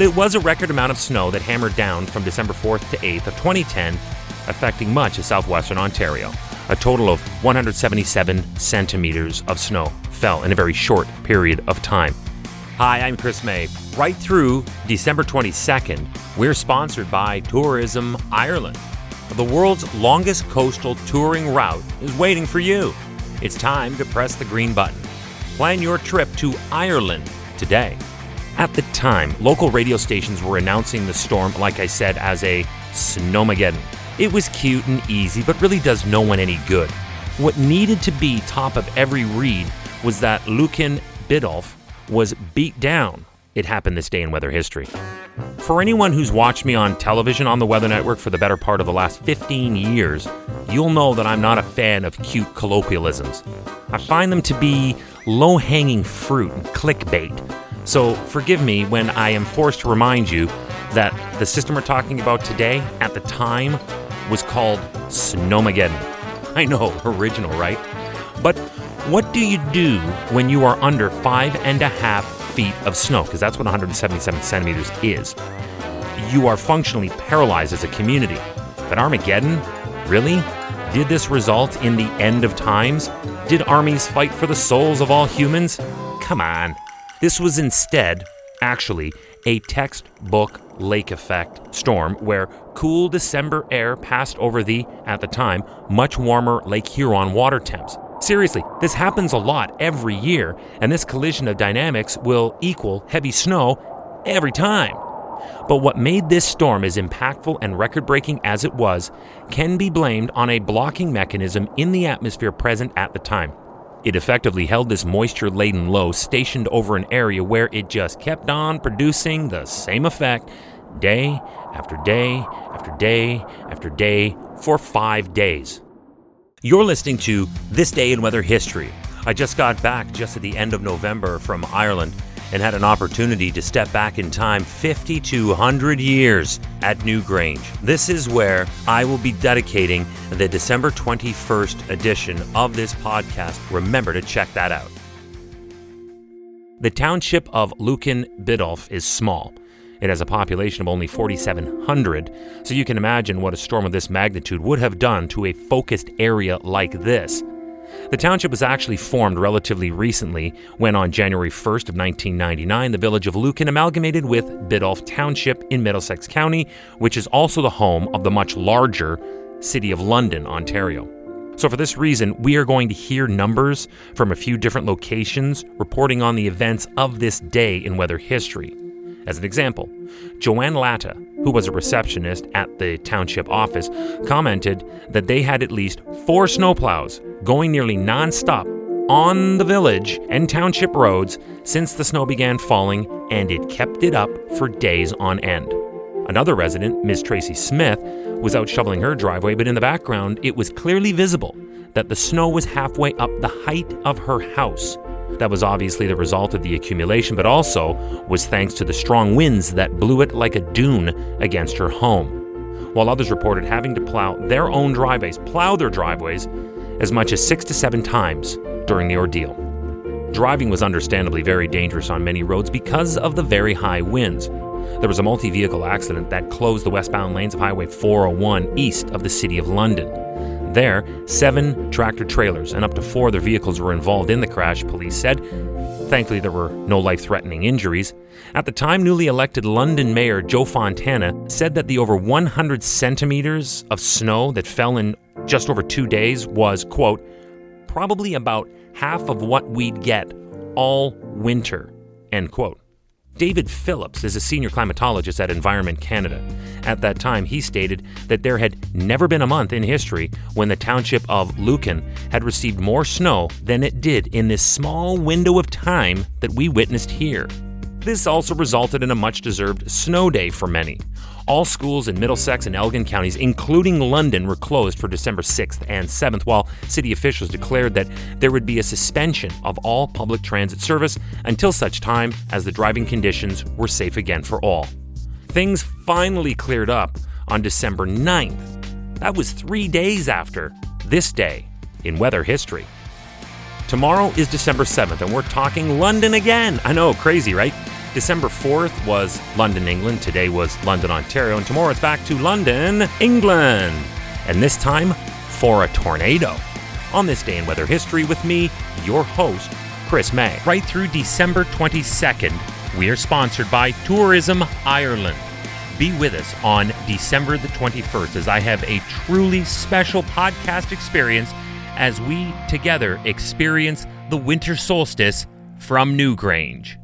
It was a record amount of snow that hammered down from December 4th to 8th of 2010, affecting much of southwestern Ontario. A total of 177 centimeters of snow fell in a very short period of time. Hi, I'm Chris May. Right through December 22nd, we're sponsored by Tourism Ireland. The world's longest coastal touring route is waiting for you. It's time to press the green button. Plan your trip to Ireland today. At the time, local radio stations were announcing the storm, like I said, as a snowmageddon. It was cute and easy, but really does no one any good. What needed to be top of every read was that Lucan Biddulph was beat down. It happened this day in weather history. For anyone who's watched me on television on the Weather Network for the better part of the last 15 years, you'll know that I'm not a fan of cute colloquialisms. I find them to be low hanging fruit and clickbait. So forgive me when I am forced to remind you that the system we're talking about today, at the time, was called Snowmageddon. I know, original, right? But what do you do when you are under five and a half feet of snow? Because that's what 177 centimeters is. You are functionally paralyzed as a community. But Armageddon? Really? Did this result in the end of times? Did armies fight for the souls of all humans? Come on. This was instead, actually, a textbook lake effect storm where cool December air passed over the, at the time, much warmer Lake Huron water temps. Seriously, this happens a lot every year, and this collision of dynamics will equal heavy snow every time. But what made this storm as impactful and record breaking as it was can be blamed on a blocking mechanism in the atmosphere present at the time. It effectively held this moisture laden low stationed over an area where it just kept on producing the same effect day after day after day after day for five days. You're listening to This Day in Weather History. I just got back just at the end of November from Ireland and had an opportunity to step back in time 5,200 years at Newgrange. This is where I will be dedicating the December 21st edition of this podcast. Remember to check that out. The township of Lucan Biddulph is small. It has a population of only 4,700, so you can imagine what a storm of this magnitude would have done to a focused area like this. The township was actually formed relatively recently when, on January 1st of 1999, the village of Lucan amalgamated with Biddulph Township in Middlesex County, which is also the home of the much larger City of London, Ontario. So, for this reason, we are going to hear numbers from a few different locations reporting on the events of this day in weather history. As an example, Joanne Latta, who was a receptionist at the township office, commented that they had at least four snowplows going nearly nonstop on the village and township roads since the snow began falling, and it kept it up for days on end. Another resident, Ms. Tracy Smith, was out shoveling her driveway, but in the background, it was clearly visible that the snow was halfway up the height of her house. That was obviously the result of the accumulation, but also was thanks to the strong winds that blew it like a dune against her home. While others reported having to plow their own driveways, plow their driveways, as much as six to seven times during the ordeal. Driving was understandably very dangerous on many roads because of the very high winds. There was a multi vehicle accident that closed the westbound lanes of Highway 401 east of the City of London. There, seven tractor trailers and up to four other vehicles were involved in the crash, police said. Thankfully, there were no life threatening injuries. At the time, newly elected London Mayor Joe Fontana said that the over 100 centimeters of snow that fell in just over two days was, quote, probably about half of what we'd get all winter, end quote. David Phillips is a senior climatologist at Environment Canada. At that time, he stated that there had never been a month in history when the township of Lucan had received more snow than it did in this small window of time that we witnessed here. This also resulted in a much deserved snow day for many. All schools in Middlesex and Elgin counties, including London, were closed for December 6th and 7th, while city officials declared that there would be a suspension of all public transit service until such time as the driving conditions were safe again for all. Things finally cleared up on December 9th. That was three days after this day in weather history. Tomorrow is December 7th, and we're talking London again. I know, crazy, right? December 4th was London, England. Today was London, Ontario. And tomorrow it's back to London, England. And this time for a tornado. On this day in weather history with me, your host, Chris May. Right through December 22nd, we are sponsored by Tourism Ireland. Be with us on December the 21st as I have a truly special podcast experience as we together experience the winter solstice from Newgrange.